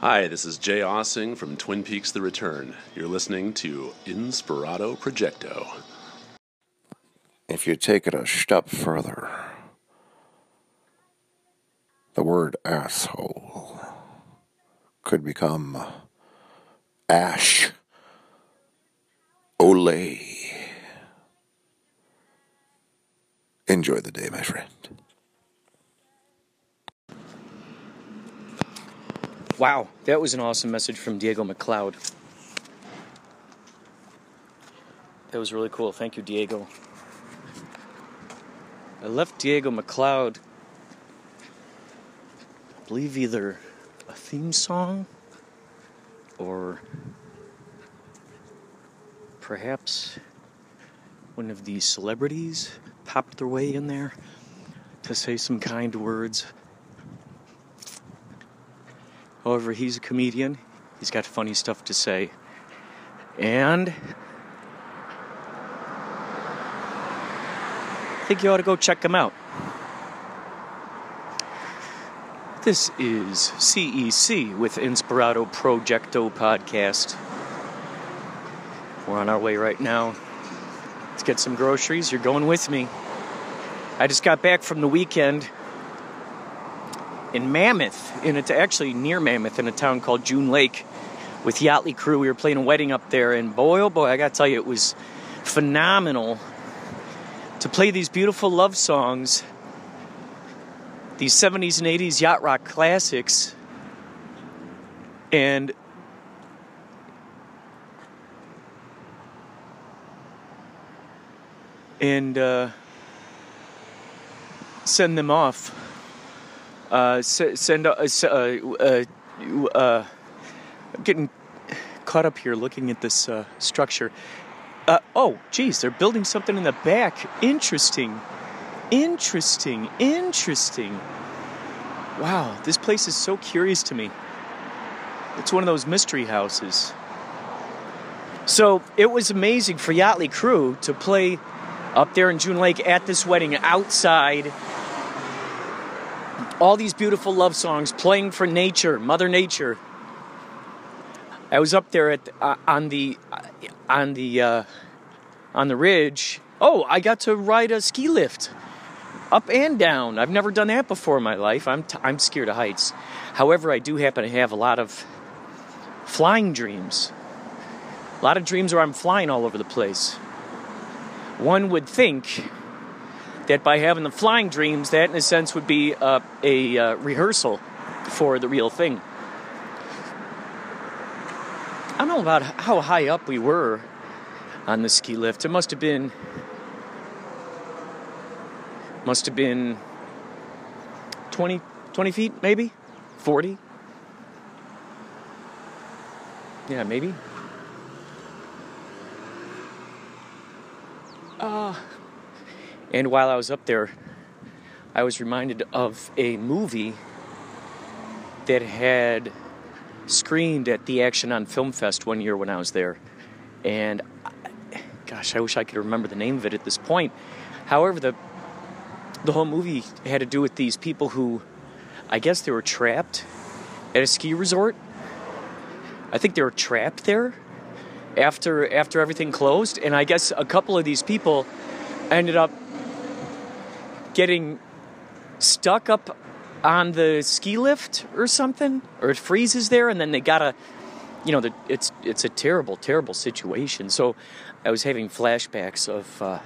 Hi, this is Jay Aaseng from Twin Peaks The Return. You're listening to Inspirato Projecto. If you take it a step further, the word asshole could become ash ole. Enjoy the day, my friend. Wow, that was an awesome message from Diego McCloud. That was really cool. Thank you, Diego. I left Diego McCloud, I believe, either a theme song or perhaps one of the celebrities popped their way in there to say some kind words However, he's a comedian, he's got funny stuff to say. And I think you ought to go check him out. This is CEC with Inspirato Projecto podcast. We're on our way right now. Let's get some groceries. You're going with me. I just got back from the weekend in Mammoth, in it's actually near Mammoth, in a town called June Lake, with Yachtley Crew. We were playing a wedding up there, and boy, oh boy, I gotta tell you, it was phenomenal to play these beautiful love songs, these 70s and 80s yacht rock classics, and and uh, send them off uh, send uh, uh, uh, getting caught up here looking at this uh, structure. Uh, oh, geez, they're building something in the back. Interesting, interesting, interesting. Wow, this place is so curious to me. It's one of those mystery houses. So it was amazing for Yachtley Crew to play up there in June Lake at this wedding outside all these beautiful love songs playing for nature, Mother Nature. I was up there at uh, on the uh, on the uh, on the ridge. Oh, I got to ride a ski lift up and down. I've never done that before in my life. I'm t- I'm scared of heights. However, I do happen to have a lot of flying dreams. A lot of dreams where I'm flying all over the place. One would think that by having the flying dreams, that in a sense would be uh, a uh, rehearsal for the real thing. I don't know about how high up we were on the ski lift. It must have been must have been 20, 20 feet, maybe 40. Yeah, maybe. Uh, and while I was up there, I was reminded of a movie that had screened at the Action on Film Fest one year when I was there. And gosh, I wish I could remember the name of it at this point. However, the the whole movie had to do with these people who I guess they were trapped at a ski resort. I think they were trapped there after after everything closed and I guess a couple of these people ended up getting stuck up on the ski lift or something, or it freezes there, and then they gotta you know, the, it's it's a terrible, terrible situation. So I was having flashbacks of uh,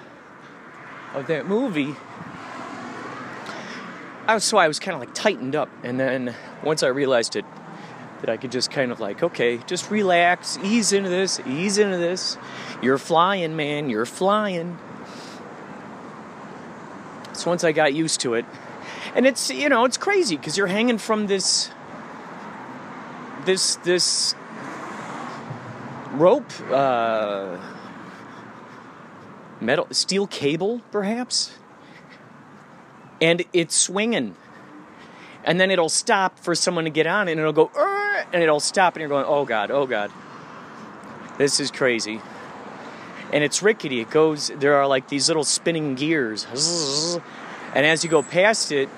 of that movie. I was, so I was kind of like tightened up, and then once I realized it, that I could just kind of like, okay, just relax, ease into this, ease into this. You're flying, man, you're flying. So once I got used to it, and it's you know it's crazy because you're hanging from this this this rope uh, metal steel cable perhaps? And it's swinging. And then it'll stop for someone to get on and it'll go and it'll stop and you're going oh god oh god. This is crazy and it's rickety. It goes there are like these little spinning gears. And as you go past it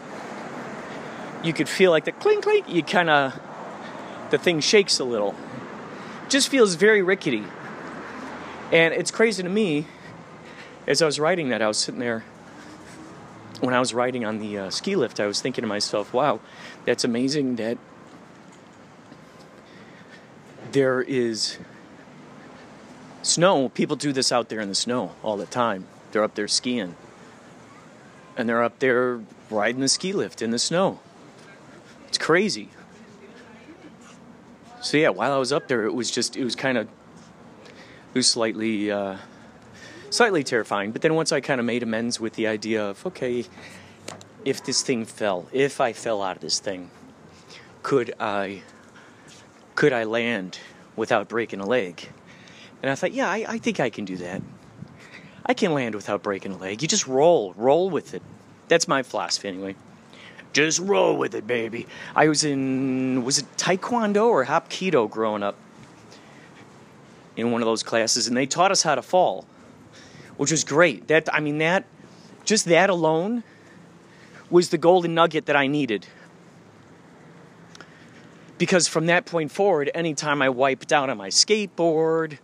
you could feel like the clink clink you kind of the thing shakes a little. Just feels very rickety. And it's crazy to me as i was writing that i was sitting there when i was riding on the uh, ski lift i was thinking to myself wow that's amazing that there is snow people do this out there in the snow all the time they're up there skiing and they're up there riding the ski lift in the snow it's crazy. So yeah, while I was up there, it was just it was kind of it was slightly uh, slightly terrifying. But then once I kind of made amends with the idea of okay, if this thing fell, if I fell out of this thing, could I could I land without breaking a leg? And I thought, yeah, I, I think I can do that. I can land without breaking a leg. You just roll, roll with it. That's my philosophy anyway. Just roll with it, baby. I was in, was it Taekwondo or Hapkido growing up? In one of those classes, and they taught us how to fall, which was great. That, I mean, that, just that alone was the golden nugget that I needed. Because from that point forward, anytime I wiped out on my skateboard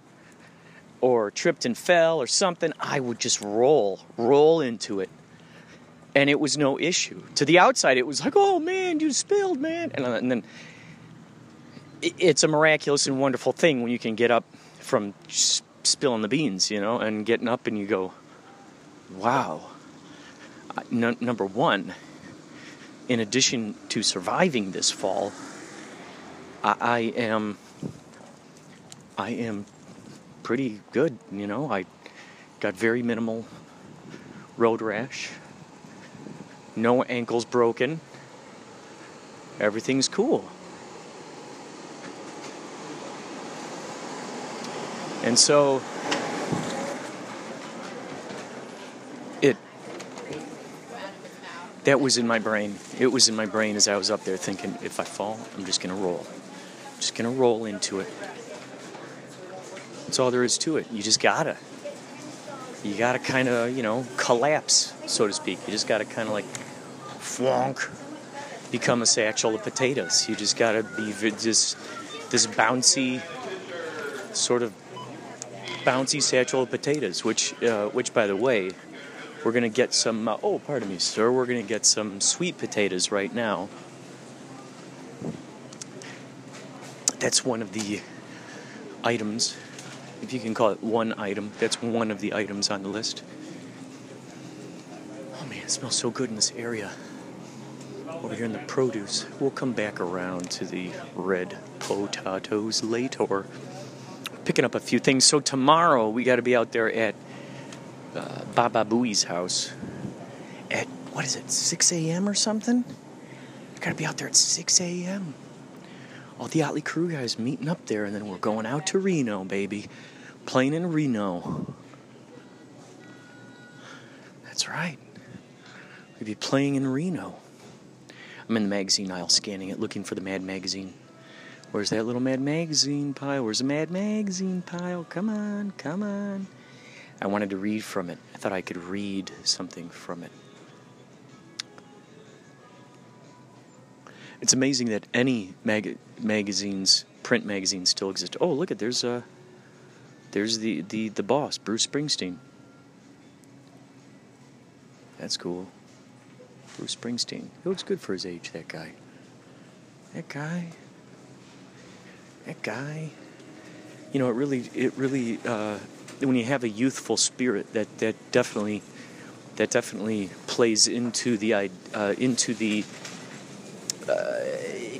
or tripped and fell or something, I would just roll, roll into it and it was no issue. To the outside, it was like, oh man, you spilled, man. And, uh, and then it's a miraculous and wonderful thing when you can get up from spilling the beans, you know, and getting up and you go, wow. Number one, in addition to surviving this fall, I, I am, I am pretty good, you know. I got very minimal road rash no ankles broken. Everything's cool. And so it that was in my brain. It was in my brain as I was up there thinking if I fall, I'm just going to roll. I'm just going to roll into it. That's all there is to it. You just got to you got to kind of, you know, collapse, so to speak. You just got to kind of like flonk become a satchel of potatoes. You just got to be this this bouncy sort of bouncy satchel of potatoes, which uh, which by the way, we're to get some uh, oh, pardon me, sir, we're to get some sweet potatoes right now. That's one of the items if you can call it one item, that's one of the items on the list. Oh man, it smells so good in this area. Over here in the produce. We'll come back around to the red potatoes later. Picking up a few things. So tomorrow we got to be out there at uh, Baba Booey's house at, what is it, 6 a.m. or something? Got to be out there at 6 a.m all the Yachtley crew guys meeting up there, and then we're going out to Reno, baby. Playing in Reno. That's right. We'd be playing in Reno. I'm in the magazine aisle scanning it, looking for the Mad Magazine. Where's that little Mad Magazine pile? Where's the Mad Magazine pile? Come on, come on. I wanted to read from it. I thought I could read something from it. It's amazing that any mag- magazines, print magazines, still exist. Oh, look at there's uh, there's the the the boss, Bruce Springsteen. That's cool. Bruce Springsteen. He looks good for his age. That guy. That guy. that guy. You know, it really, it really, uh, when you have a youthful spirit, that that definitely, that definitely plays into the uh, into the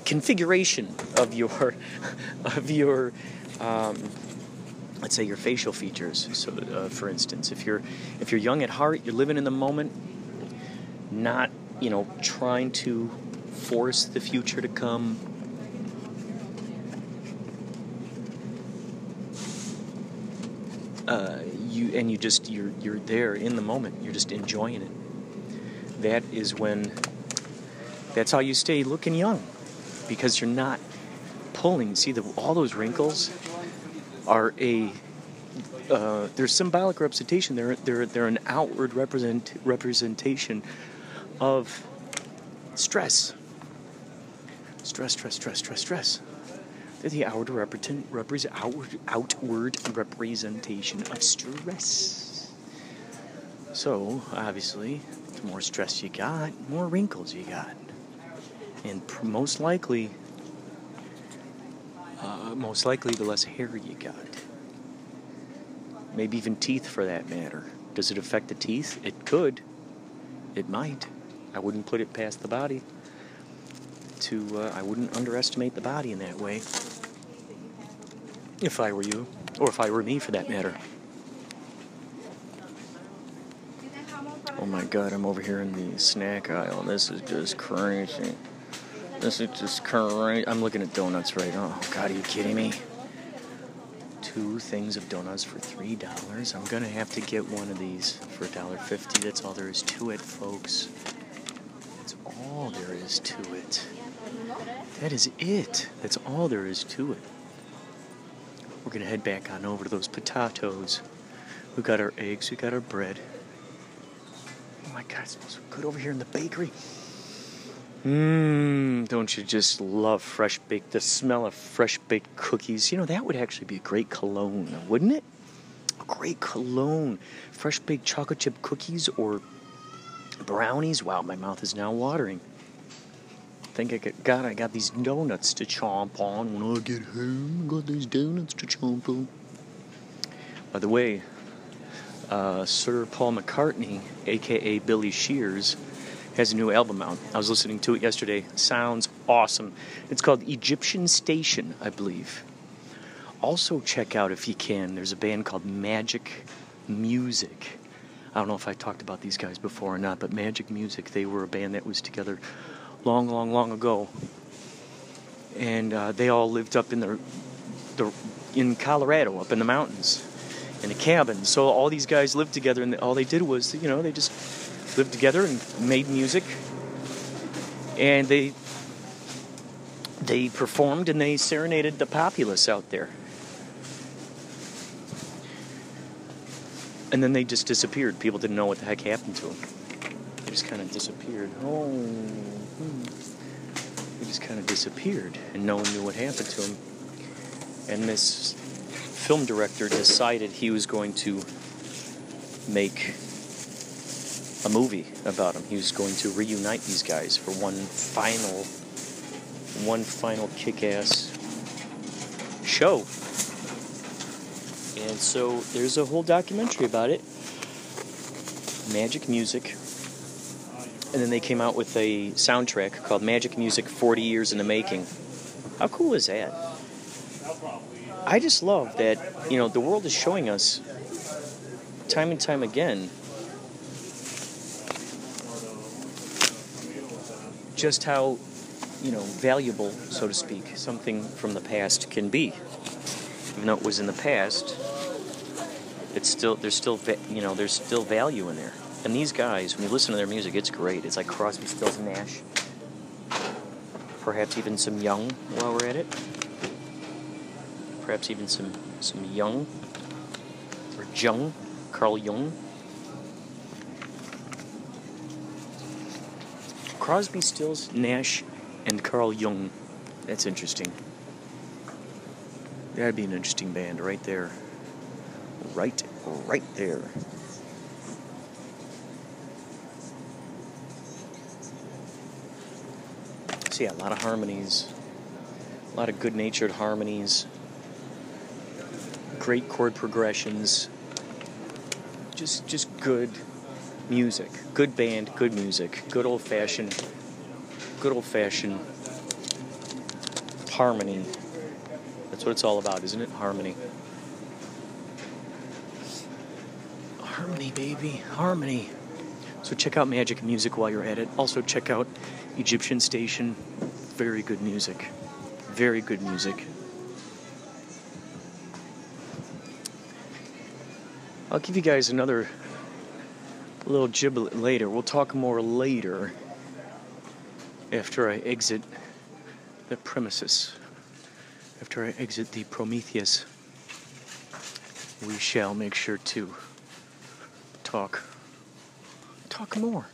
configuration of your of your um, let's say your facial features. So, uh, for instance, if you're if you're young at heart, you're living in the moment, not you know trying to force the future to come. Uh, you and you just you're you're there in the moment. You're just enjoying it. That is when. That's how you stay looking young, because you're not pulling. See the all those wrinkles are a uh, they're symbolic representation. They're they're they're an outward represent representation of stress. Stress, stress, stress, stress, stress. They're the outward represent, represent outward outward representation of stress. So obviously, the more stress you got, more wrinkles you got, and pr- most likely, uh, most likely, the less hair you got. Maybe even teeth for that matter. Does it affect the teeth? It could. It might. I wouldn't put it past the body. To uh, I wouldn't underestimate the body in that way. If I were you, or if I were me for that matter. Oh my god, I'm over here in the snack aisle. This is just crazy. This is just crazy. I'm looking at donuts right now. Oh god, are you kidding me? Two things of donuts for three dollars. I'm gonna have to get one of these for $1.50. That's all there is to it, folks. That's all there is to it. That is it. That's all there is to it. We're gonna head back on over to those potatoes. We got our eggs, we got our bread. Oh my god, it smells so good over here in the bakery. Mmm, don't you just love fresh baked, the smell of fresh baked cookies? You know, that would actually be a great cologne, wouldn't it? A great cologne. Fresh baked chocolate chip cookies or brownies. Wow, my mouth is now watering. Think I got, God, I got these donuts to chomp on when I get home. Got these donuts to chomp on. By the way, uh, Sir Paul McCartney, aka Billy Shears, has a new album out. I was listening to it yesterday. Sounds awesome. It's called Egyptian Station, I believe. Also, check out if you can. There's a band called Magic Music. I don't know if I talked about these guys before or not, but Magic Music, they were a band that was together long, long, long ago. And uh, they all lived up in the, the in Colorado, up in the mountains, in a cabin. So all these guys lived together, and all they did was, you know, they just lived together and made music. And they they performed and they serenaded the populace out there. And then they just disappeared. People didn't know what the heck happened to them. They just kind of disappeared. Oh, hmm. they just kind of disappeared, and no one knew what happened to them. And this film director decided he was going to make a movie about him. He was going to reunite these guys for one final, one final kick-ass show. And so there's a whole documentary about it. Magic Music. And then they came out with a soundtrack called Magic Music 40 Years in the Making. How cool is that? I just love that, you know, the world is showing us time and time again just how, you know, valuable, so to speak, something from the past can be. Even though it was in the past, it's still there's still you know there's still value in there. And these guys, when you listen to their music, it's great. It's like Crosby, Stills, and Nash. Perhaps even some Young while we're at it. Perhaps even some some Young or Jung, Carl Jung. Crosby, Stills, Nash, and Carl Jung. That's interesting. That'd be an interesting band right there. Right, right there. Yeah, a lot of harmonies, A lot of good natured harmonies, great chord progressions. Just just good music. Good band, good music. Good old fashioned good old fashioned harmony. That's what it's all about, isn't it? Harmony. Harmony, baby. Harmony. So check out Magic Music while you're at it. Also check out Egyptian Station. Very good music. Very good music. I'll give you guys another little giblet later. We'll talk more later after I exit the premises. After I exit the Prometheus, we shall make sure to talk talk more.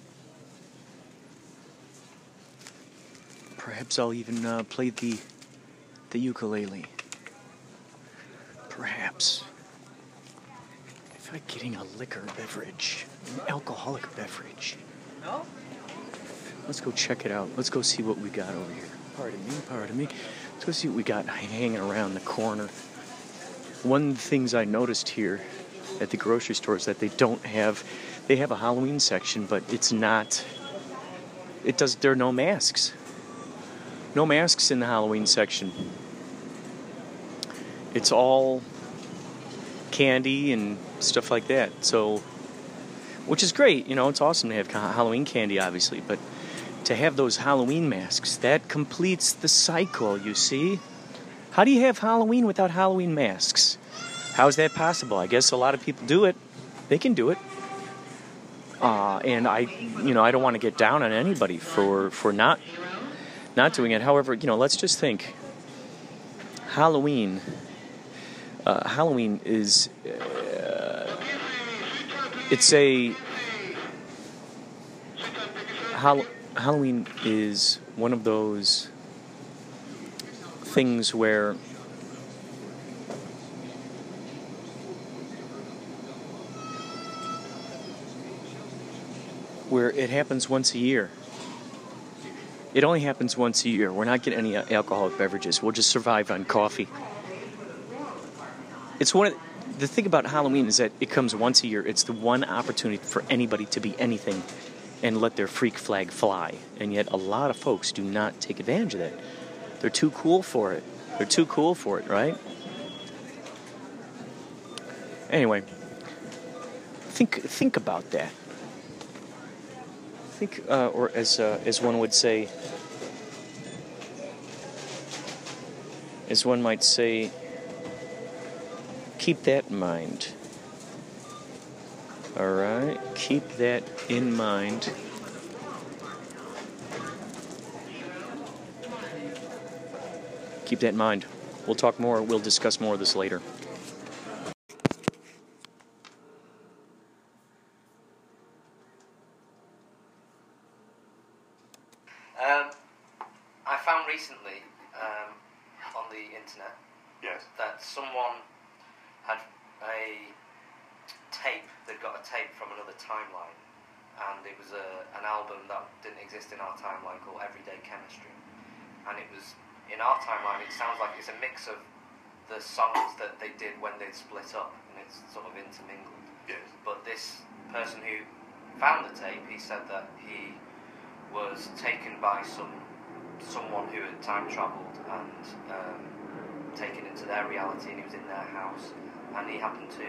Perhaps I'll even uh, play the the ukulele. Perhaps. If I'm getting a liquor beverage, an alcoholic beverage. No? Let's go check it out. Let's go see what we got over here. Pardon me, pardon me. Let's go see what we got hanging around the corner. One of the things I noticed here at the grocery store is that they don't have they have a Halloween section, but it's not it does there are no masks. No masks in the Halloween section. It's all candy and stuff like that. So which is great, you know, it's awesome to have Halloween candy obviously, but to have those Halloween masks, that completes the cycle, you see? How do you have Halloween without Halloween masks? How is that possible? I guess a lot of people do it. They can do it. Uh, and I, you know, I don't want to get down on anybody for for not not doing it. However, you know, let's just think. Halloween. Uh, Halloween is. Uh, it's a. Hall- Halloween is one of those things where where it happens once a year. It only happens once a year. We're not getting any alcoholic beverages. We'll just survive on coffee. It's one of the, thing about Halloween is that it comes once a year. It's the one opportunity for anybody to be anything and let their freak flag fly. And yet a lot of folks do not take advantage of that. They're too cool for it. They're too cool for it, right? Anyway, think think about that think, uh, or as uh, as one would say, as one might say, keep that in mind. All right, keep that in mind. Keep that in mind. We'll talk more. We'll discuss more of this later. The songs that they did when they'd split up, and it's sort of intermingled. Yes. But this person who found the tape, he said that he was taken by some someone who had time travelled and um, taken into their reality, and he was in their house, and he happened to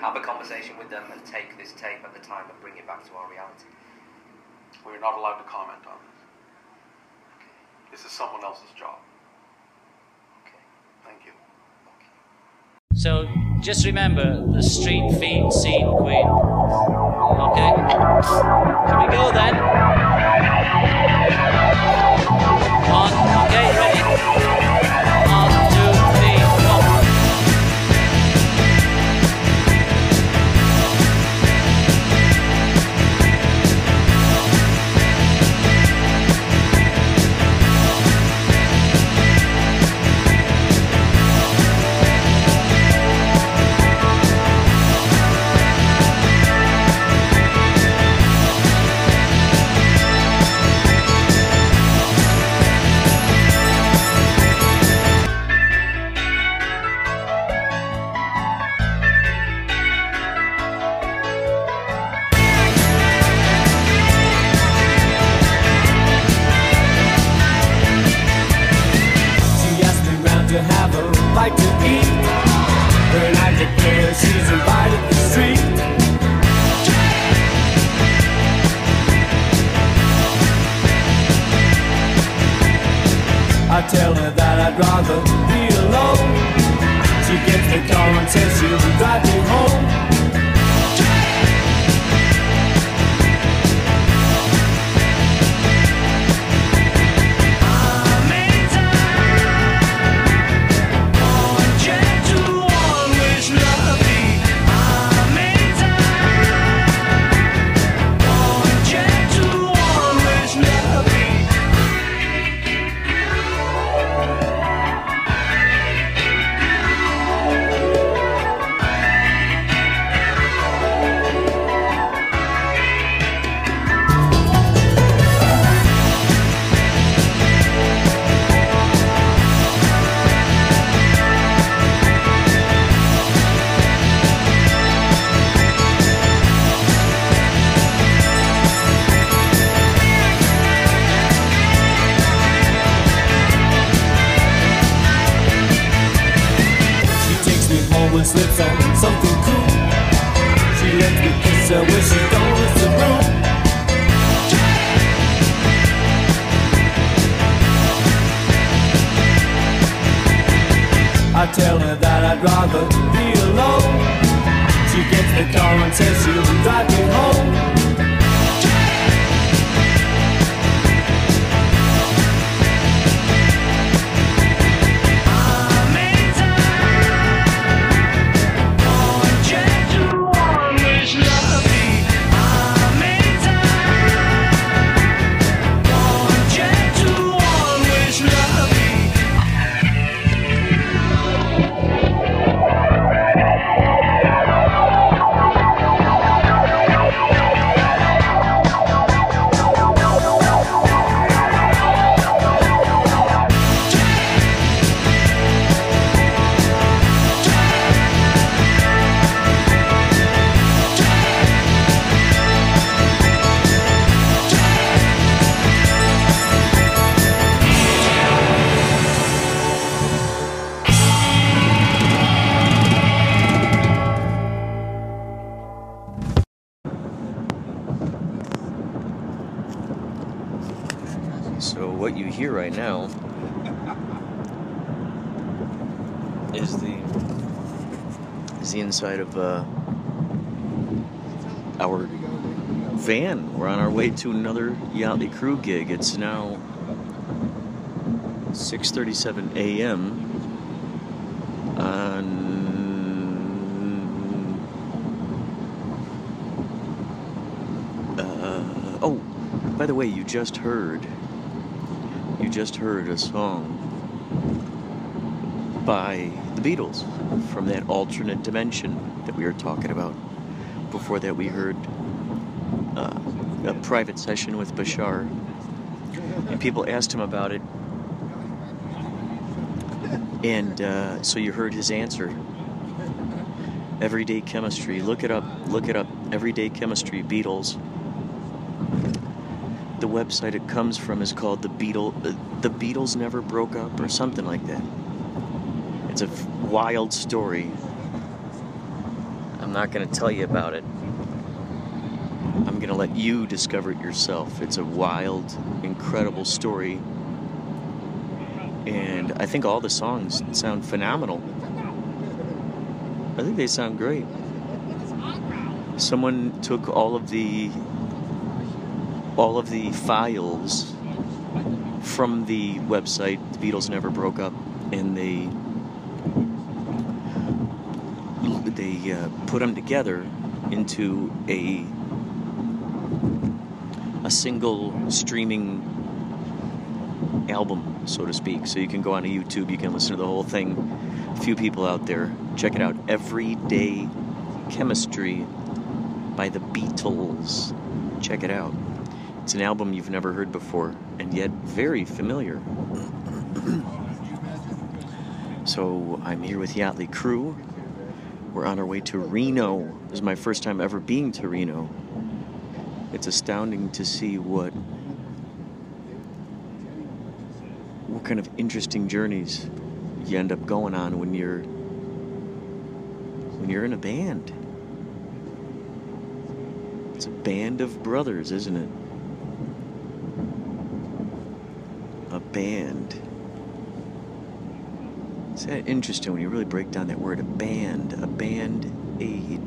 have a conversation with them and take this tape at the time and bring it back to our reality. We're not allowed to comment on this. This is someone else's job. Thank you. So just remember the street feed scene queen. Okay? Here we go then. On, is the inside of uh, our van. We're on our way to another Yachtley Crew gig. It's now 6:37 a.m. on uh, oh, by the way, you just heard you just heard a song by the Beatles from that alternate dimension that we were talking about. Before that, we heard uh, a private session with Bashar, and people asked him about it. And uh, so you heard his answer. Everyday chemistry. Look it up. Look it up. Everyday chemistry. Beatles the website it comes from is called the Beatle uh, the Beatles never broke up or something like that. It's a wild story. I'm not going to tell you about it. I'm going to let you discover it yourself. It's a wild, incredible story. And I think all the songs sound phenomenal. I think they sound great. Someone took all of the all of the files from the website the Beatles never broke up and they uh, put them together into a a single streaming album so to speak. So you can go onto YouTube you can listen to the whole thing. A few people out there check it out. Everyday chemistry by the Beatles. Check it out. It's an album you've never heard before, and yet very familiar. so I'm here with Yachtley Crew. We're on our way to Reno. This is my first time ever being to Reno. It's astounding to see what what kind of interesting journeys you end up going on when you're when you're in a band. It's a band of brothers, isn't it? A band. It's interesting when you really break down that word, a band, a band aid,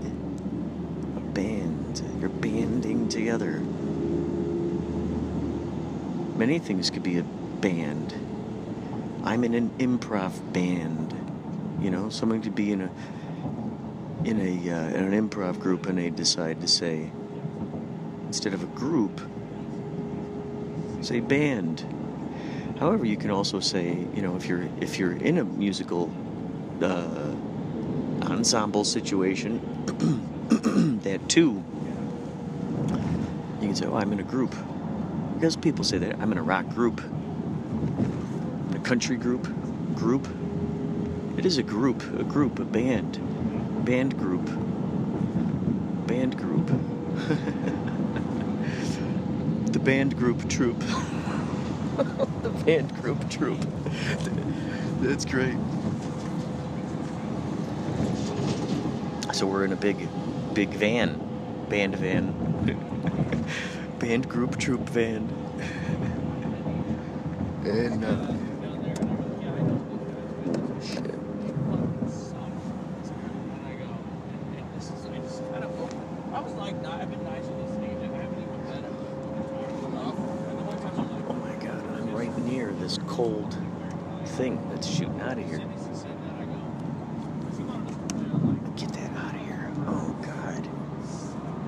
a band. You're banding together. Many things could be a band. I'm in an improv band. You know, someone could be in a in a uh, in an improv group and they decide to say instead of a group, say band. However, you can also say, you know, if you're if you're in a musical uh, ensemble situation, that too. You can say, "Oh, I'm in a group," because people say that I'm in a rock group, a country group, group. It is a group, a group, a band, band group, band group. the band group troop. band group troop. That's great. So we're in a big, big van, band van, band group troop van, and. Uh, Oh my god, I'm right near this cold thing that's shooting out of here. Get that out of here. Oh god.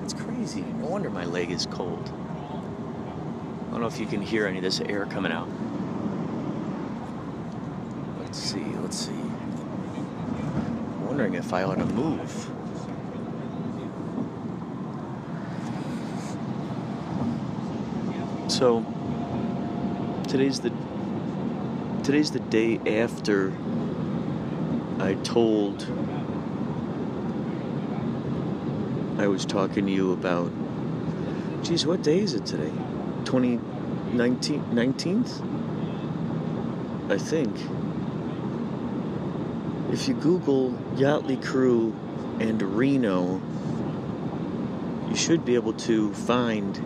That's crazy. No wonder my leg is cold. I don't know if you can hear any of this air coming out. Let's see, let's see. I'm wondering if I ought to move. So today's the today's the day after I told I was talking to you about geez what day is it today? 2019 19th I think. If you google Yachtley Crew and Reno you should be able to find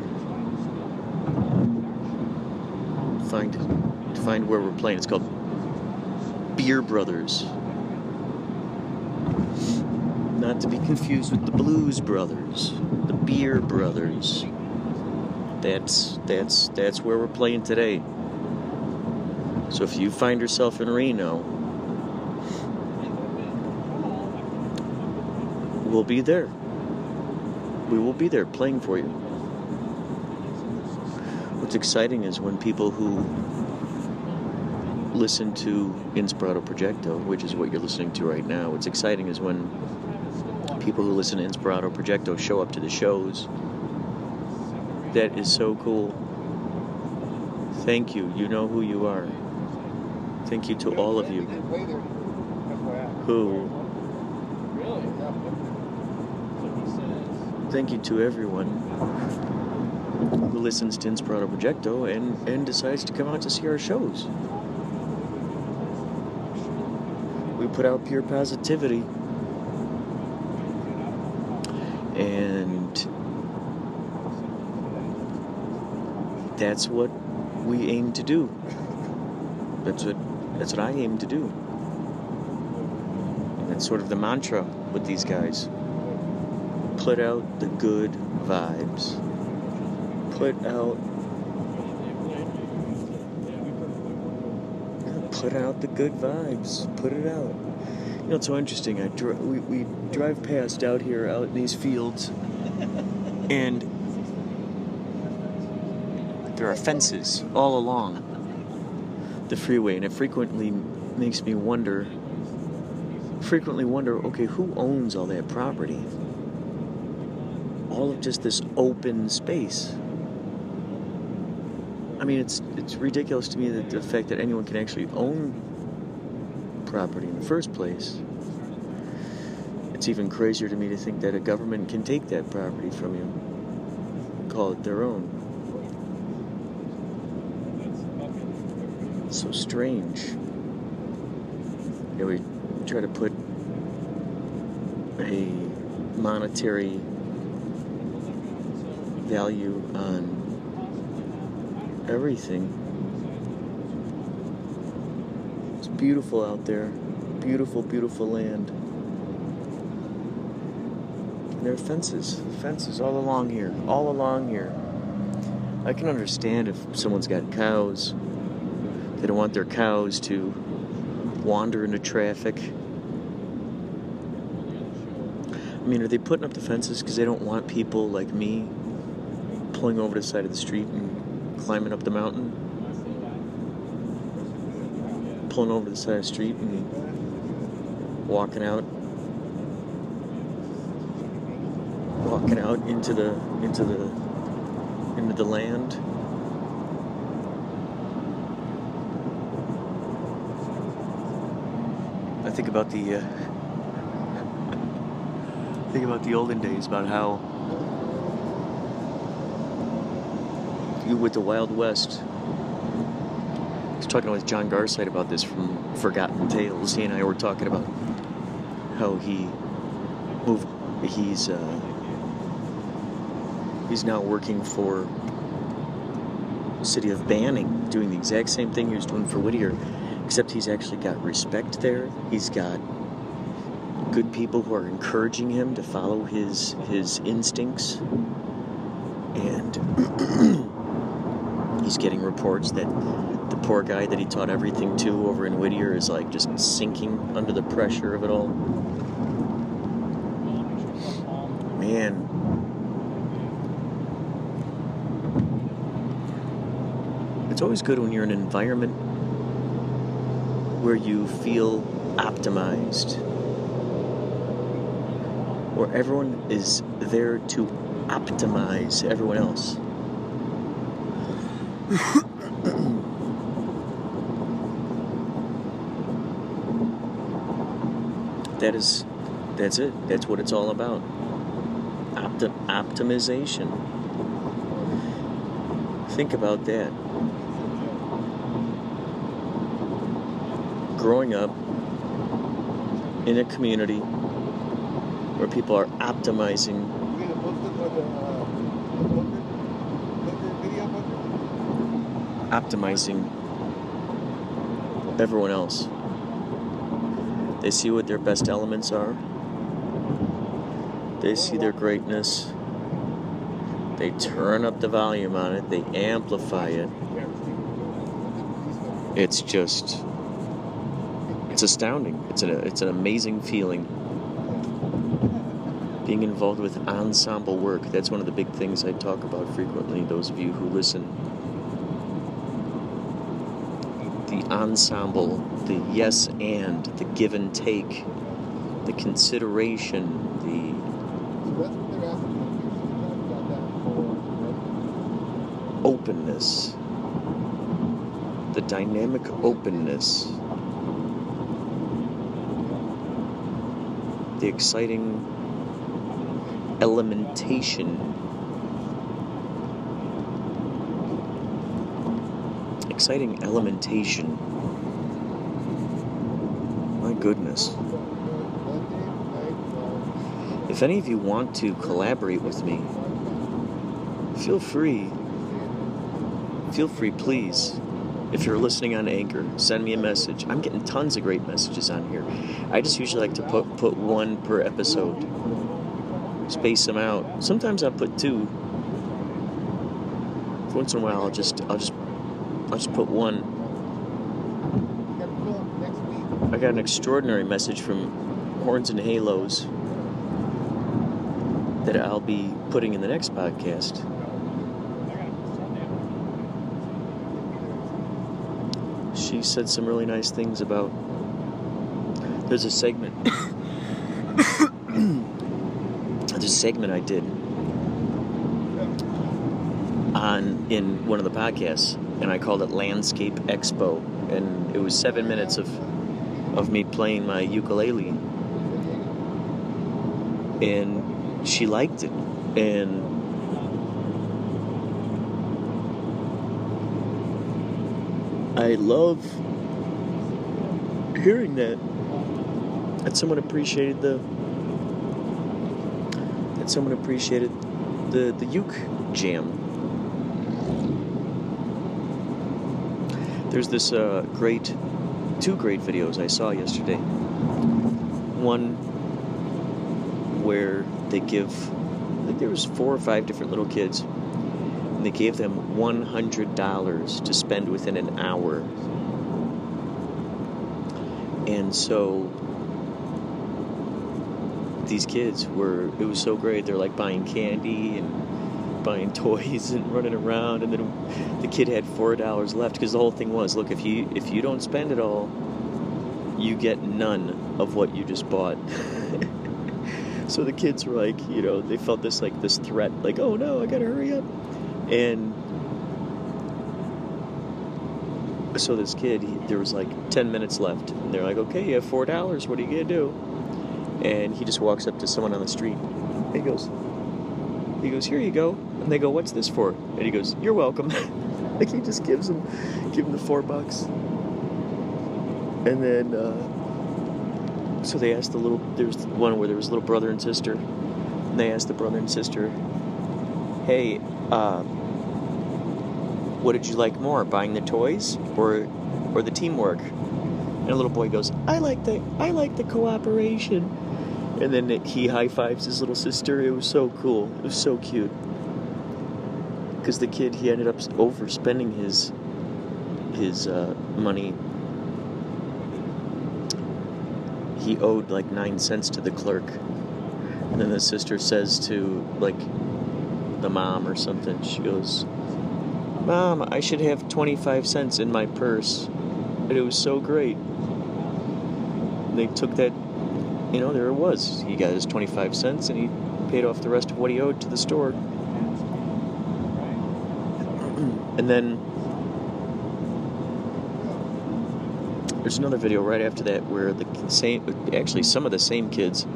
find find where we're playing. It's called Beer Brothers. Not to be confused with the Blues Brothers. The Beer Brothers. That's that's that's where we're playing today. So if you find yourself in Reno, we'll be there. We will be there playing for you. What's exciting is when people who listen to Inspirato Projecto, which is what you're listening to right now, what's exciting is when people who listen to Inspirato Projecto show up to the shows. That is so cool. Thank you. You know who you are. Thank you to all of you who. Thank you to everyone who listens to Inspirato Projecto and, and decides to come out to see our shows. We put out pure positivity. And that's what we aim to do. That's what that's what I aim to do. And that's sort of the mantra with these guys. Put out the good vibes put out put out the good vibes put it out. You know it's so interesting I dri- we, we drive past out here out in these fields and there are fences all along the freeway and it frequently makes me wonder frequently wonder okay who owns all that property? All of just this open space mean, it's it's ridiculous to me that the fact that anyone can actually own property in the first place. It's even crazier to me to think that a government can take that property from you, call it their own. So strange. you know, we try to put a monetary value on everything. It's beautiful out there. Beautiful, beautiful land. And there are fences, fences all along here, all along here. I can understand if someone's got cows, they don't want their cows to wander into traffic. I mean, are they putting up the fences because they don't want people like me pulling over to the side of the street and climbing up the mountain? Pulling over to the side of the street and walking out walking out into the into the into the land I think about the uh, think about the olden days about how you with the Wild West. I was talking with John Garside about this from Forgotten Tales. He and I were talking about how he moved. He's uh, he's now working for city of Banning, doing the exact same thing he was doing for Whittier, except he's actually got respect there. He's got good people who are encouraging him to follow his his instincts, and he's getting reports that the poor guy that he taught everything to over in Whittier is like just sinking under the pressure of it all. Man, it's always good when you're in an environment where you feel optimized, where everyone is there to optimize everyone else. that is, that's it. That's what it's all about. Opti- optimization. Think about that. growing up in a community where people are optimizing optimizing everyone else. They see what their best elements are. They see their greatness. They turn up the volume on it. They amplify it. It's just it's astounding. It's an it's an amazing feeling. Being involved with ensemble work, that's one of the big things I talk about frequently, those of you who listen. The ensemble, the yes and, the give and take, the consideration, the openness, the dynamic openness, the exciting elementation. Exciting elementation. My goodness. If any of you want to collaborate with me, feel free. Feel free, please. If you're listening on Anchor, send me a message. I'm getting tons of great messages on here. I just usually like to put put one per episode. Space them out. Sometimes I put two. Once in a while, I'll just I'll just Just put one. I got an extraordinary message from Horns and Halos that I'll be putting in the next podcast. She said some really nice things about. There's a segment. There's a segment I did on in one of the podcasts, and I called it Landscape Expo, and it was seven minutes of of me playing my ukulele, and she liked it, and I love hearing that that someone appreciated the that someone appreciated the the uke jam. There's this uh, great, two great videos I saw yesterday. One where they give, I think there was four or five different little kids, and they gave them one hundred dollars to spend within an hour. And so these kids were it was so great they're like buying candy and buying toys and running around and then the kid had four dollars left because the whole thing was look if you if you don't spend it all you get none of what you just bought. So the kids were like you know they felt this like this threat like oh no i gotta hurry up. And so this kid he, there was like 10 minutes left and they're like okay you have four dollars what are you gonna do? And he just walks up to someone on the street. He goes, he goes, here you go. And they go, what's this for? And he goes, you're welcome. like he just gives them, give him the four bucks. And then, uh, so they asked the little, there was one where there was a little brother and sister. And they asked the brother and sister, hey, uh, what did you like more, buying the toys or, or the teamwork? And a little boy goes, I like the, I like the cooperation and then he high fives his little sister. It was so cool. It was so cute. Because the kid, he ended up overspending his his uh, money. He owed like nine cents to the clerk, and then the sister says to like the mom or something. She goes, "Mom, I should have twenty five cents in my purse." And it was so great. They took that you know, there it was. He got his 25 cents and he paid off the rest of what he owed to the store. and then there's another video right after that where the same, actually, some of the same kids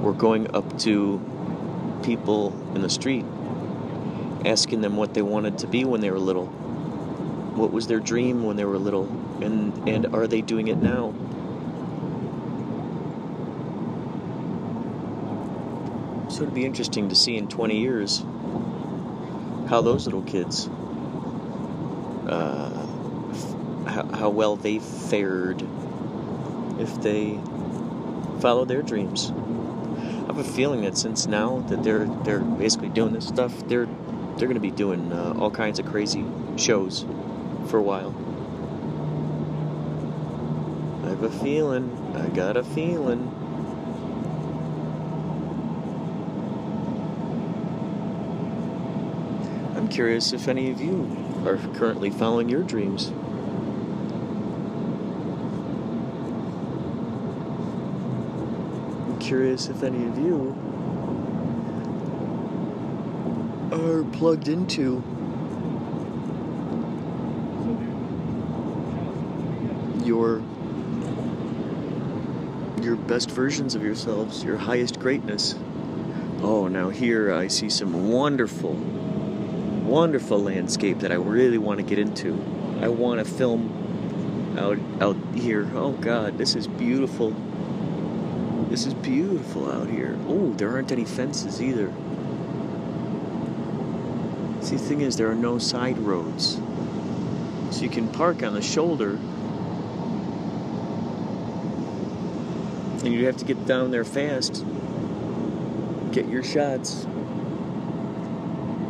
were going up to people in the street asking them what they wanted to be when they were little. What was their dream when they were little? And, and are they doing it now? It'd be interesting to see in 20 years how those little kids, uh, how, how well they fared if they follow their dreams. I have a feeling that since now that they're they're basically doing this stuff, they're they're going to be doing uh, all kinds of crazy shows for a while. I have a feeling. I got a feeling. I'm curious if any of you are currently following your dreams. I'm curious if any of you are plugged into your your best versions of yourselves, your highest greatness. Oh, now here I see some wonderful wonderful landscape that I really want to get into. I want to film out out here. Oh God, this is beautiful. This is beautiful out here. Oh, there aren't any fences either. See, the thing is, there are no side roads, so you can park on the shoulder. And you have to get down there fast, get your shots,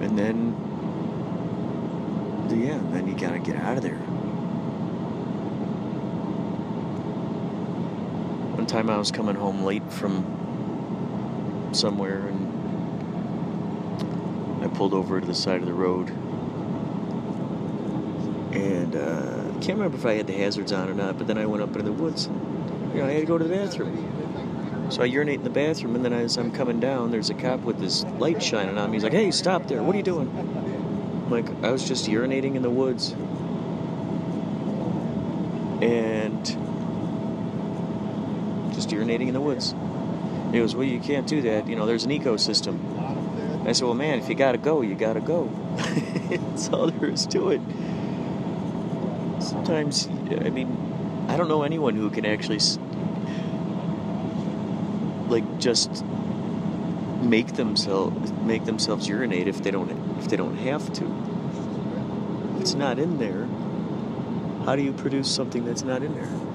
and then yeah, then you gotta get out of there. One time I was coming home late from somewhere and I pulled over to the side of the road. And uh, I can't remember if I had the hazards on or not, but then I went up into the woods. And, you know, I had to go to the bathroom. So I urinate in the bathroom, and then as I'm coming down, there's a cop with his light shining on me. He's like, hey, stop there. What are you doing? like I was just urinating in the woods. And urinating in the woods. he goes, Well, you can't do that. You know, there's an ecosystem. I said, Well, man, if you gotta go, you gotta go. That's all there is to it. Sometimes, I mean, I don't know anyone who can actually like just make themselves make themselves urinate if they don't if they don't have to. If it's not in there. How do you produce something that's not in there?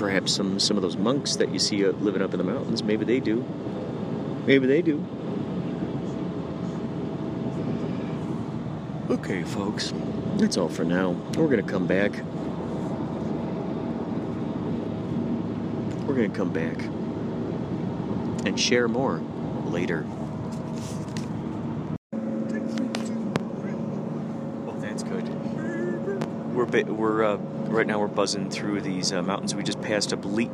Perhaps some some of those monks that you see uh, living up in the mountains, maybe they do. Maybe they do. Okay, folks. That's all for now. We're to come back. We're to come back and share more later. Well, that's good. We're we're uh, right now we're buzzing through these uh, mountains. We just passed up Lee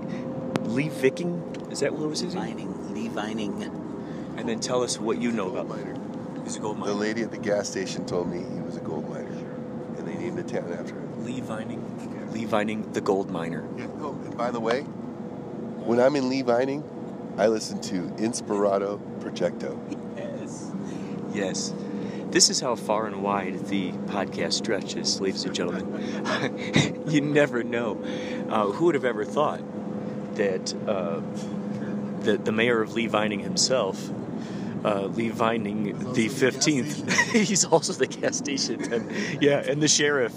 Lee Viking. Is that what it was his name? Vining, Lee Vining. And then tell us what you know about miner. He's a gold The lady at the gas station told me he was a gold miner, and they named a town after him. Lee Vining. Lee Vining, the gold miner. Yeah. Oh, and by the way, when I'm in Lee Vining, I listen to Inspirato Projecto. Yes. Yes. This is how far and wide the podcast stretches, ladies and gentlemen. you never know. Uh, who would have ever thought that uh, the, the mayor of Lee Vining himself, uh, Lee Vining the 15th, he's also the gas station attendant. Yeah, and the sheriff.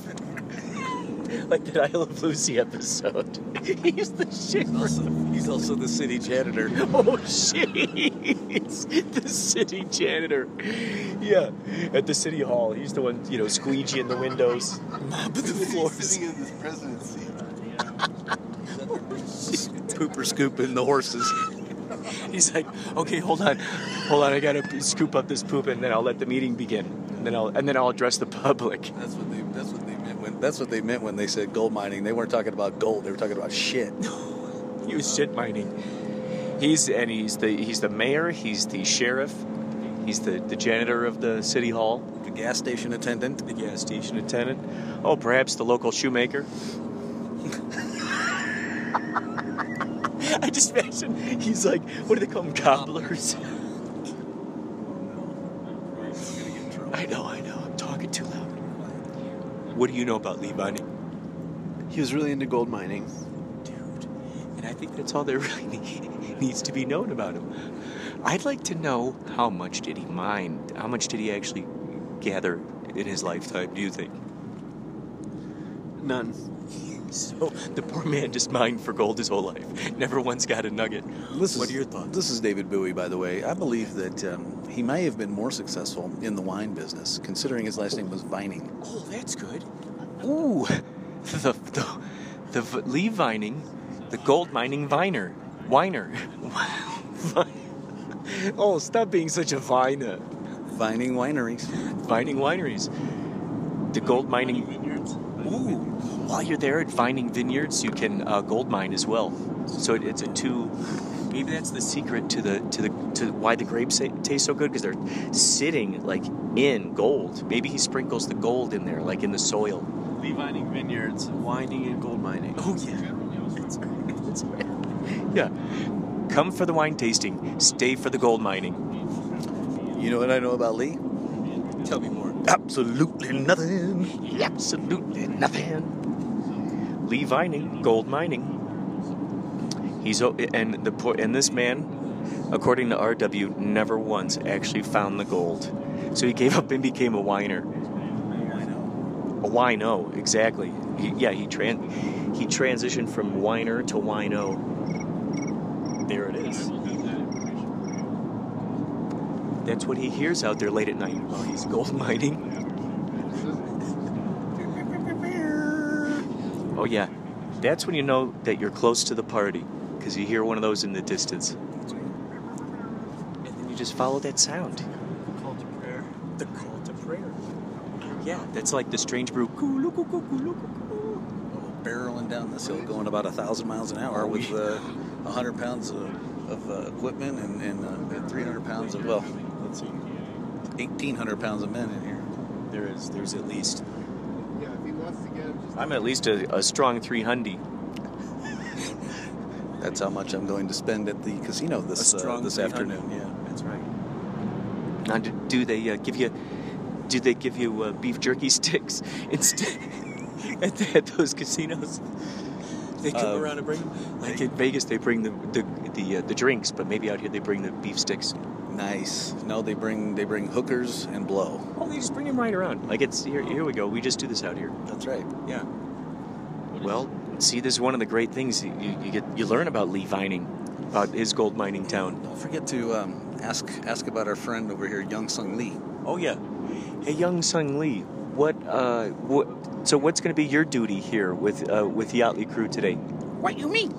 Like that I Love Lucy episode. He's the sheriff. He's also the city janitor. Oh shit! the city janitor. Yeah, at the city hall. He's the one, you know, squeegee in the windows, mopping the floors. sitting in this presidency. Pooper scooping the horses. He's like, okay, hold on, hold on. I gotta scoop up this poop, and then I'll let the meeting begin. And then I'll and then I'll address the public. That's what they. That's what they meant when. That's what they meant when they said gold mining. They weren't talking about gold. They were talking about shit. He was shit mining. He's and he's the he's the mayor. He's the sheriff. He's the, the janitor of the city hall. The gas station attendant. the gas station attendant. Oh, perhaps the local shoemaker. I just imagine he's like, what do they call them, cobblers? I know, I know. I'm talking too loud. What do you know about Lee Vining? He was really into gold mining. Dude, and I think that's all there really need, needs to be known about him. I'd like to know how much did he mine? How much did he actually gather in his lifetime, do you think? None. So the poor man just mined for gold his whole life. Never once got a nugget. This what is, are your thoughts? This is David Bowie, by the way. I believe that um, he may have been more successful in the wine business, considering his last name was Vining. Oh, that's good. Ooh, the the, the, v- Lee Vining, the gold mining viner, whiner. oh, stop being such a viner. Vining Wineries. Vining wineries, the gold mining vineyards. Ooh, while you're there at Vining Vineyards, you can uh, gold mine as well. So it, it's a two. Maybe that's the secret to the to the to why the grapes taste so good because they're sitting like in gold. Maybe he sprinkles the gold in there, like in the soil. Lee Vining Vineyards, whining and gold mining. Oh yeah, that's. That's. Yeah, come for the wine tasting, stay for the gold mining. You know what I know about Lee? Tell me more. Absolutely nothing. Absolutely nothing. Lee Vining, gold mining. He's and the poor and this man, according to RW, never once actually found the gold. So he gave up and became a whiner. A wino, exactly. He, yeah, he tran he transitioned from whiner to wino. There it is. That's what he hears out there late at night while he's gold mining. Oh yeah, that's when you know that you're close to the party because you hear one of those in the distance, and then you just follow that sound. Call to prayer. The call to prayer. Yeah, that's like the strange brew. Barreling down this hill, going about a thousand miles an hour with uh, a hundred pounds of, of uh, equipment and, and uh, 300 pounds of well, let's see, 1,800 pounds of men in here. There is. There's at least. Yeah, if he wants to get him, I'm at least a, a strong 300. That's how much I'm going to spend at the casino this uh, this afternoon. Yeah. That's right. Now, do, do they uh, give you? Do they give you uh, beef jerky sticks instead at, at those casinos? They come Uh, around and bring them. Like in Vegas, they bring the the the, uh, the drinks, but maybe out here they bring the beef sticks. Nice. No, they bring they bring hookers and blow. Oh, they just bring them right around. Like it's here. Here we go. We just do this out here. That's right. Yeah. Well, see, this is one of the great things you, you, you get. You learn about Lee Vining, about his gold mining town. Don't forget to um, ask ask about our friend over here, Young Sung Lee. Oh yeah. Hey, Young Sung Lee, what uh, what? So what's going to be your duty here with uh, with the Yachtley Crew today? What you mean?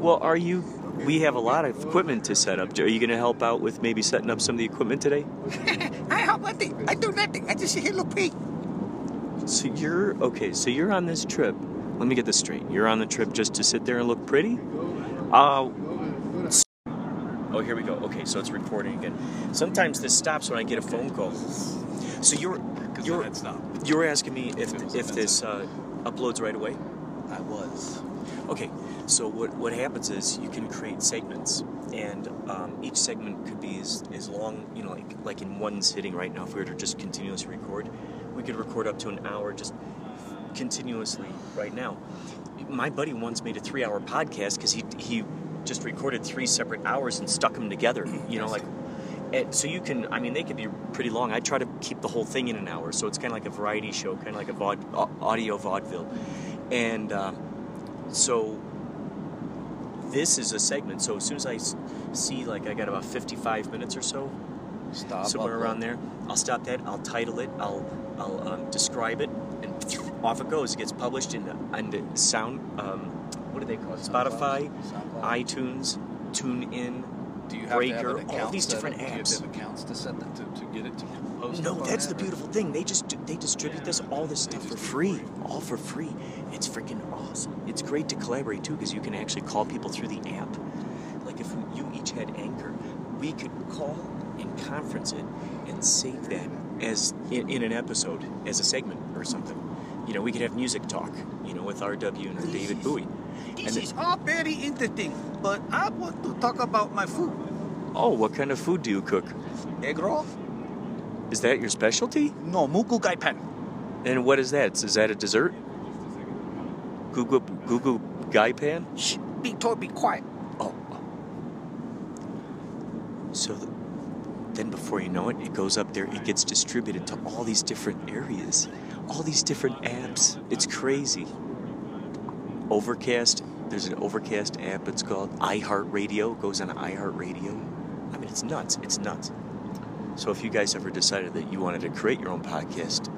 Well, are you? We have a lot of equipment to set up. Are you going to help out with maybe setting up some of the equipment today? I help nothing. I do nothing. I just sit here look pretty. So you're okay. So you're on this trip. Let me get this straight. You're on the trip just to sit there and look pretty. Uh. Oh, here we go. Okay, so it's recording again. Sometimes this stops when I get a phone call. So you're you're you're asking me if if this uh, uploads right away. I was. Okay, so what what happens is you can create segments, and um, each segment could be as, as long, you know, like like in one sitting right now. If we were to just continuously record, we could record up to an hour just continuously right now. My buddy once made a three-hour podcast because he he just recorded three separate hours and stuck them together. You know, like. And so you can, I mean, they could be pretty long. I try to keep the whole thing in an hour, so it's kind of like a variety show, kind of like a vaud, audio vaudeville. And um, so this is a segment. So as soon as I see like I got about 55 minutes or so, Stop. somewhere around there, I'll stop that. I'll title it. I'll I'll um, describe it, off it goes. It gets published in the sound. Um, what do they call it? Spotify, iTunes, TuneIn, Do you have Breaker, to have all these different up? Do you have apps. accounts to set that to, to get it to post? No, that's the or- beautiful thing. They just they distribute this all this stuff for free, all for free. It's freaking awesome. It's great to collaborate too because you can actually call people through the app. Like if you each had Anchor, we could call and conference it and save that as in, in an episode as a segment or something. You know, we could have music talk. You know, with RW and David Bowie. This And is all very interesting, but I want to talk about my food. Oh, what kind of food do you cook? Egg roll? Is that your specialty? No, moo goo gai pan. And what is that? Is that a dessert? Google Google gai Pan? Shh, be told, be quiet. Oh. So the, then before you know it, it goes up there, it gets distributed to all these different areas, all these different apps. It's crazy. Overcast, there's an Overcast app, it's called iHeartRadio, goes on iHeartRadio. I mean, it's nuts. It's nuts. So if you guys ever decided that you wanted to create your own podcast,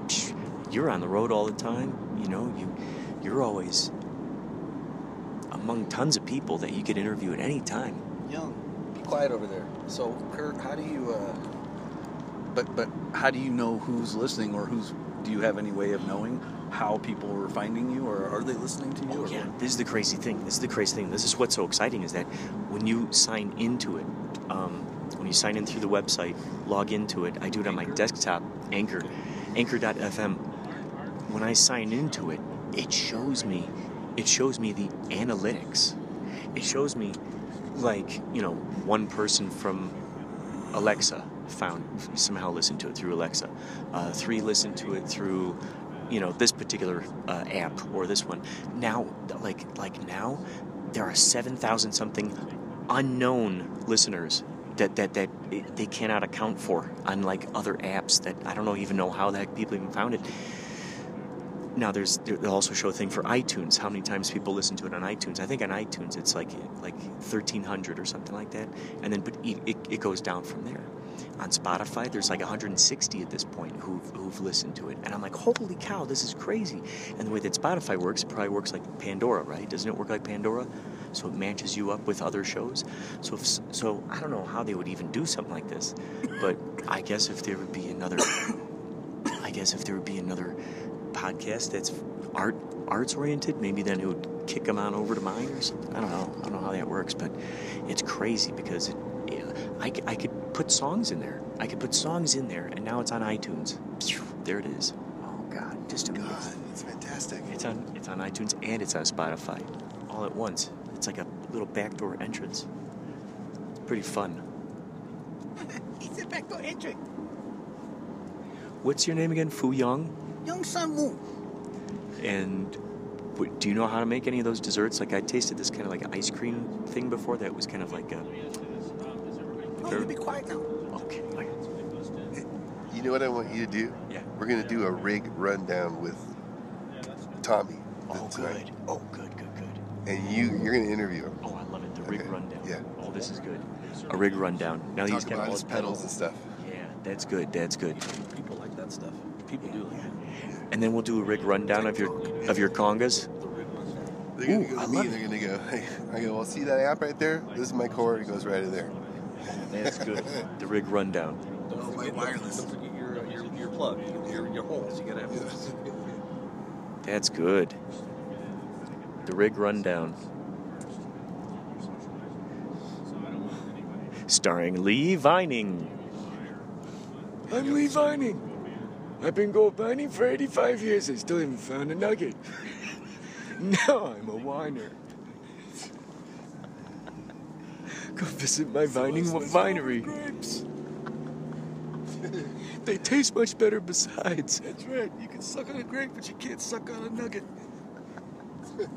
you're on the road all the time. You know, you you're always among tons of people that you could interview at any time. Young, be quiet over there. So, Kurt, how do you? Uh, but but how do you know who's listening, or who's? Do you have any way of knowing how people are finding you, or are they listening to you? Oh or yeah, what? this is the crazy thing. This is the crazy thing. This is what's so exciting is that when you sign into it, um, when you sign in through the website, log into it. I do it on my desktop, Anchor, Anchor.fm. When I sign into it, it shows me, it shows me the analytics. It shows me, like you know, one person from Alexa found somehow listened to it through Alexa. Uh, three listened to it through, you know, this particular uh, app or this one. Now, like like now, there are seven thousand something unknown listeners that that that they cannot account for on like other apps that I don't know even know how the heck people even found it. Now there's they'll also show a thing for iTunes. How many times people listen to it on iTunes? I think on iTunes it's like like 1300 or something like that, and then but it, it, it goes down from there. On Spotify, there's like 160 at this point who've, who've listened to it, and I'm like, holy cow, this is crazy. And the way that Spotify works, it probably works like Pandora, right? Doesn't it work like Pandora? So it matches you up with other shows. So if, so I don't know how they would even do something like this, but I guess if there would be another I guess if there would be another podcast that's art arts oriented, maybe then it would kick them on over to mine or something. I don't know. I don't know how that works, but it's crazy because it, I, c- I could put songs in there. I could put songs in there, and now it's on iTunes. Phew, There it is. Oh God, just amazing. It's fantastic. It's on it's on iTunes and it's on Spotify, all at once. It's like a little backdoor entrance. It's Pretty fun. It's a backdoor entry. What's your name again? Fu Young? Young Sun Moon. And Wait, do you know how to make any of those desserts? Like I tasted this kind of like ice cream thing before that was kind of like a. No, you be quiet now. Okay. You know what I want you to do? Yeah. We're gonna do a rig rundown with Tommy. oh, good. Oh, good, good, good. And you, you're gonna interview him. Oh, I love it. The rig Okay. rundown. Yeah. Oh, this is good. A rig rundown. Now he's Talk got all his pedals and stuff. Yeah, that's good. That's good. People like that stuff. People do like it. And then we'll do a rig rundown of your of your congas. They're gonna Ooh, go I to me love and they're gonna go, hey, I go, well, see that app right there? This is my cord. It goes right in there. That's good. the rig rundown. Don't forget wireless. Don't forget your, uh, your, your plug, your, your holes. You gotta have those. That's good. The rig rundown. Starring Lee Vining. I'm Lee Vining. I've been gold mining for 85 years. I still haven't found a nugget. now I'm a whiner. Go visit my vining winery. They taste much better besides. That's right. You can suck on a grape, but you can't suck on a nugget.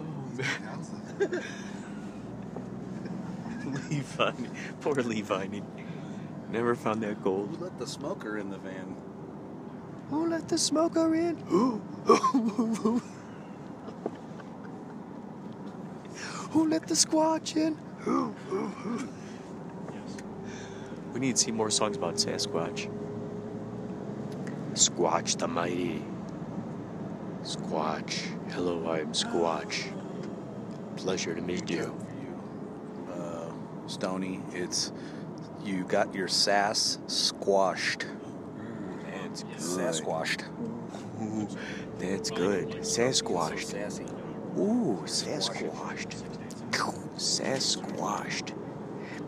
Oh, Lee Vining. Poor Lee Vining. Never found that gold. Who let the smoker in the van? Who let the smoker in? Who? Who let the squatch in? Who? Yes. We need to see more songs about Sasquatch. Squatch the mighty. Squatch. Hello, I'm Squatch. Pleasure to meet you. Uh, Stony, it's you got your sass squashed. That's good. Sasquashed. That's good. Sasquatched. Sassy. Ooh, Sasquatched. Sasquatched.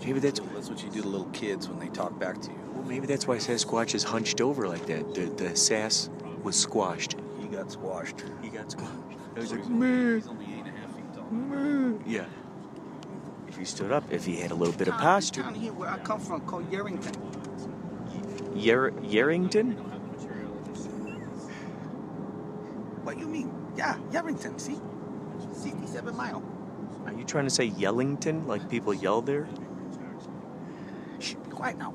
Maybe that's That's what you do to little kids when they talk back to you. well, maybe that's why Sasquatch is hunched over like that. The the sass was squashed. He got squashed. He got squashed. It was He's like, only, "Meh, he's only eight and a half feet tall. meh." yeah. If he stood up, if he had a little bit of Town- posture. Town here where I come from called Yerington. Yer- Yerrington? What you mean? Yeah, Yerington. See, 67 mile. Are you trying to say Yellington? Like people yell there? Shh, be quiet now.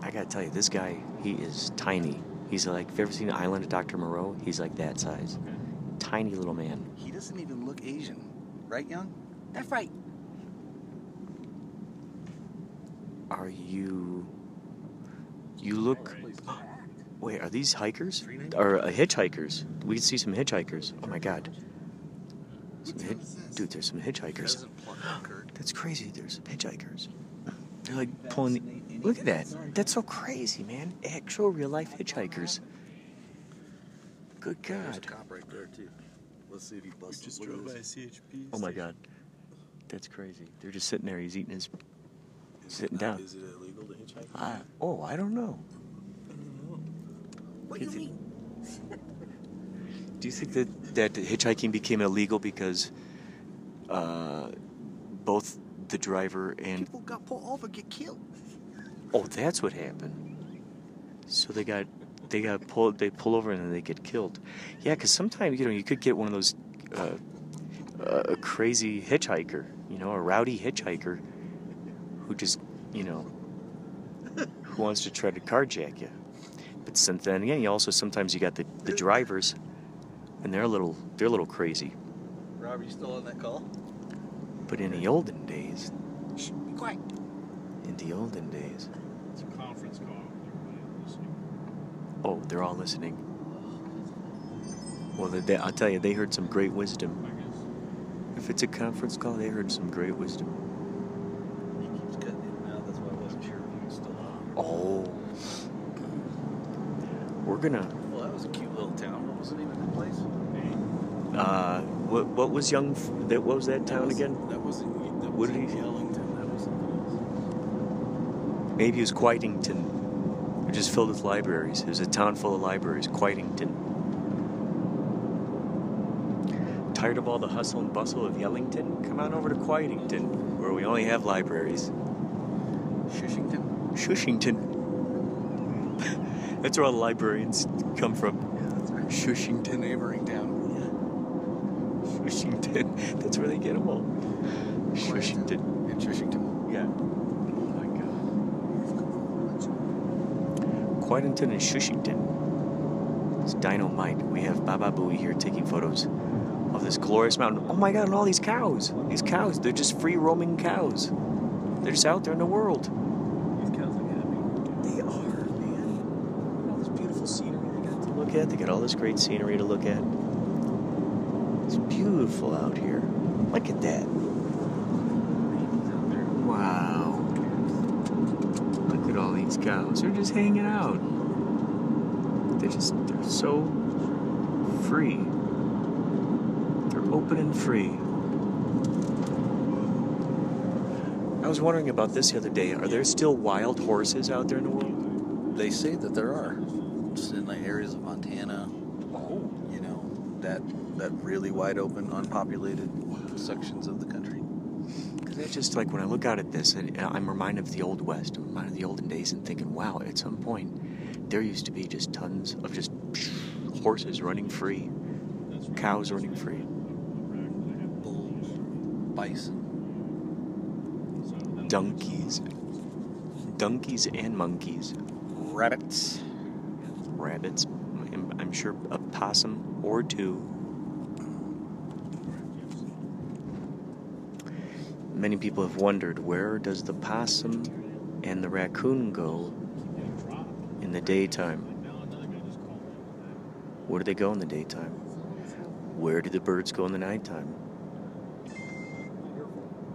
I gotta tell you, this guy, he is tiny. He's like, have you ever seen Island of Dr. Moreau? He's like that size. Tiny little man. He doesn't even look Asian, right, young? That's right. Are you. You look. Wait, are these hikers? Or uh, hitchhikers? We can see some hitchhikers. Oh my god. Some hit- Dude, there's some hitchhikers. That's crazy. There's some hitchhikers. They're like pulling. Look at that. That's so crazy, man. Actual real life hitchhikers. Good There's a God. cop right there too. Let's see if he busts. Just drove by a. CHP. Oh my. God. That's crazy. They're just sitting there. He's eating his. Is Sitting it down. Is it illegal to hitchhike? I, oh, I don't know. What do you mean? Do you think that, that hitchhiking became illegal because uh, both the driver and People got pulled over, get killed. oh, that's what happened. So they got they got pulled. They pull over and then they get killed. Yeah, because sometimes you know you could get one of those uh, uh, a crazy hitchhiker, you know, a rowdy hitchhiker who just you know who wants to try to carjack you. But since then again, you also sometimes you got the, the drivers, and they're a little they're a little crazy. Rob, are you still on that call? But in the olden days, Shh, be quiet. in the olden days, It's a conference call. Everybody listening. oh, they're all listening. Well, they, I'll tell you, they heard some great wisdom. If it's a conference call, they heard some great wisdom. He keeps cutting in and out. That's why I wasn't sure if he was still on. Oh, we're gonna. Well, that was a cute little town. What was the name of that place? Uh, what what was young? That what was that town was, again? That was in, that What was did he- Yellington. That was. Maybe it was Quitington, which is filled with libraries. It was a town full of libraries. Quitington. Tired of all the hustle and bustle of Yellington? Come on over to Quitington, where we only have libraries. Shushington. Shushington. That's where all the librarians come from. Shushington, neighboring town. That's where they get them all. Shushington. In Shushington. Yeah. Oh my god. Quietington and Shushington. It's dynamite. We have Baba Booey here taking photos of this glorious mountain. Oh my god, and all these cows. These cows, they're just free roaming cows. They're just out there in the world. These cows look happy. They are, man. All this beautiful scenery they got to look at. They got all this great scenery to look at. It's beautiful out here. Look at that. Wow. Look at all these cows. They're just hanging out. They're just, they're so free. They're open and free. I was wondering about this the other day. Are there still wild horses out there in the world? They say that there are, just in like areas of Montana. Oh. You know that that really wide open, unpopulated sections of the country. Because it's just like when I look out at this, and uh, I'm reminded of the old West, I'm reminded of the olden days, and thinking, wow, at some point, there used to be just tons of just horses running free, cows running free. Bulls, bison. donkeys, donkeys and monkeys, rabbits, rabbits. I'm sure a possum or two. Many people have wondered where does the possum and the raccoon go in the daytime? Where do they go in the daytime? Where do the birds go in the nighttime?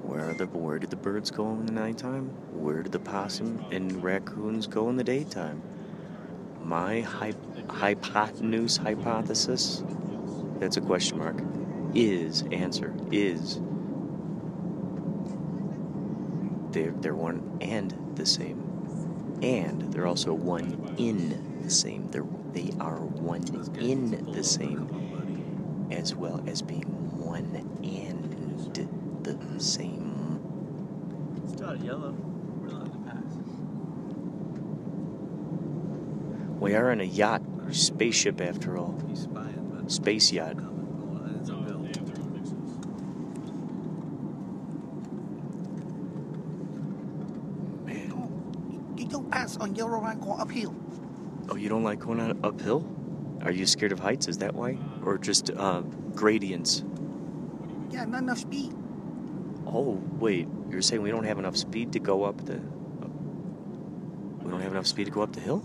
Where are the where do the birds go in the nighttime? Where do the possum and raccoons go in the daytime? My hy- hypotenuse hypothesis, that's a question mark, is answer is they're they're one and the same, and they're also one in the same. They're they are one in the same, as well as being one and the same. It's dotted yellow. We're allowed to pass. We are in a yacht or spaceship after all. He's spying, but Space yacht. it's uphill. You don't pass on going uphill. Oh, you don't like going out uphill? Are you scared of heights? Is that why? Or just uh, gradients? Yeah, not enough speed. Oh, wait. You're saying we don't have enough speed to go up the. We don't have enough speed to go up the hill?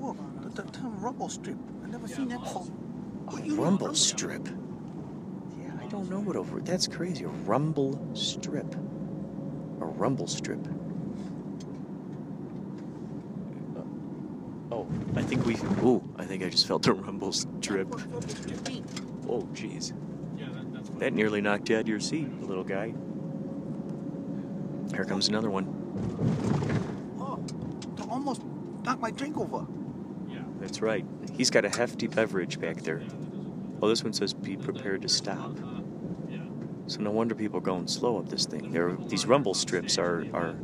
Oh, look, the, the term rumble strip. I never seen that before. A rumble strip. Yeah, I don't know what over. That's crazy. A rumble strip. A rumble strip. Uh, Oh, I think we. Ooh, I think I just felt a rumble strip. Oh, jeez. That nearly knocked you out of your seat, the little guy. Here comes another one. Oh, almost knocked my drink over. Yeah. That's right. He's got a hefty beverage back there. Oh, this one says be prepared to stop. So no wonder people are going slow up this thing. There, these rumble strips are are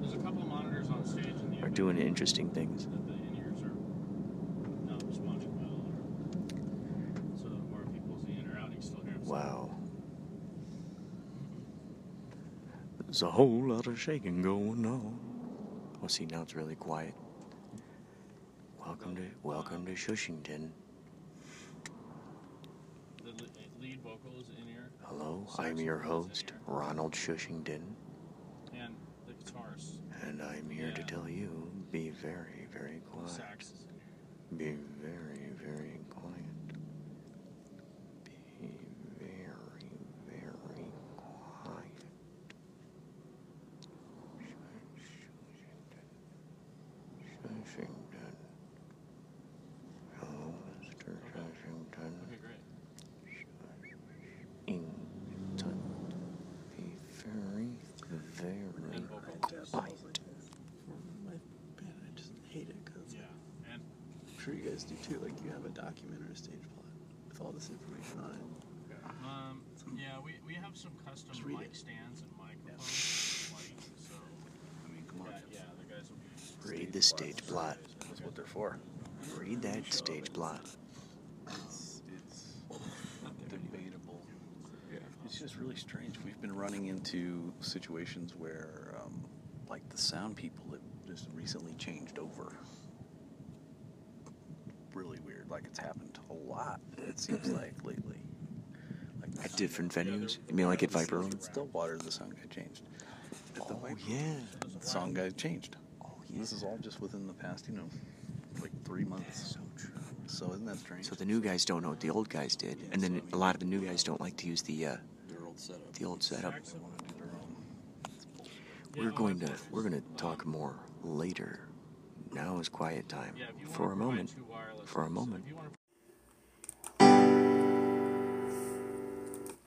There's a couple monitors on stage in the are doing interesting things. that the in-ears are not responding well, or so where people see in or out, you still hear them. Wow. There's a whole lot of shaking going on. Oh, see, now it's really quiet. Welcome to welcome to Shushington. The uh, lead vocal is in ear, Hello, I'm your host, Ronald Shushington, and the guitarist, and I'm here to tell you be very, very the quiet. sax is in ear. Be very, very quiet. Be very, very quiet. Shushington. Hello, Mr. Shushington. Okay, great. Shushington. Be very, very And vocal. quiet. My band, I just hate it because Yeah, and I'm sure you guys do too. Like you have a document or a stage plot with all this information on it. um, yeah, we, we have some custom mic it. stands and microphones, like so. I mean, come on. Yeah, yeah, the guys will be. Read the stage plot. That's what they're for. Read that stage plot. It's it's debatable. Yeah, it's just really strange. We've been running into situations where, um, like the sound people have just recently changed over. Really weird. Like it's happened a lot. It seems like lately. Like At sound different guy- venues? You mean like at Viper Room? At Stillwater, the song guy changed. At the Oh, Viper yeah. The song guy changed. Oh yeah. This is all just within the past, you know, like three months. So true. So isn't that strange? So the new guys don't know what the old guys did, and then a lot of the new guys don't like to use the uh, the old setup. We're going to we're going to talk more later. Now is quiet time for a moment. For a moment.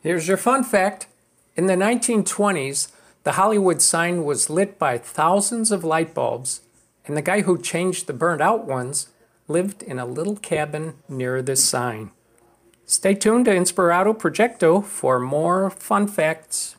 Here's your fun fact. In the 1920s, the Hollywood sign was lit by thousands of light bulbs, and the guy who changed the burnt out ones lived in a little cabin near this sign. Stay tuned to Inspirato Projecto for more fun facts.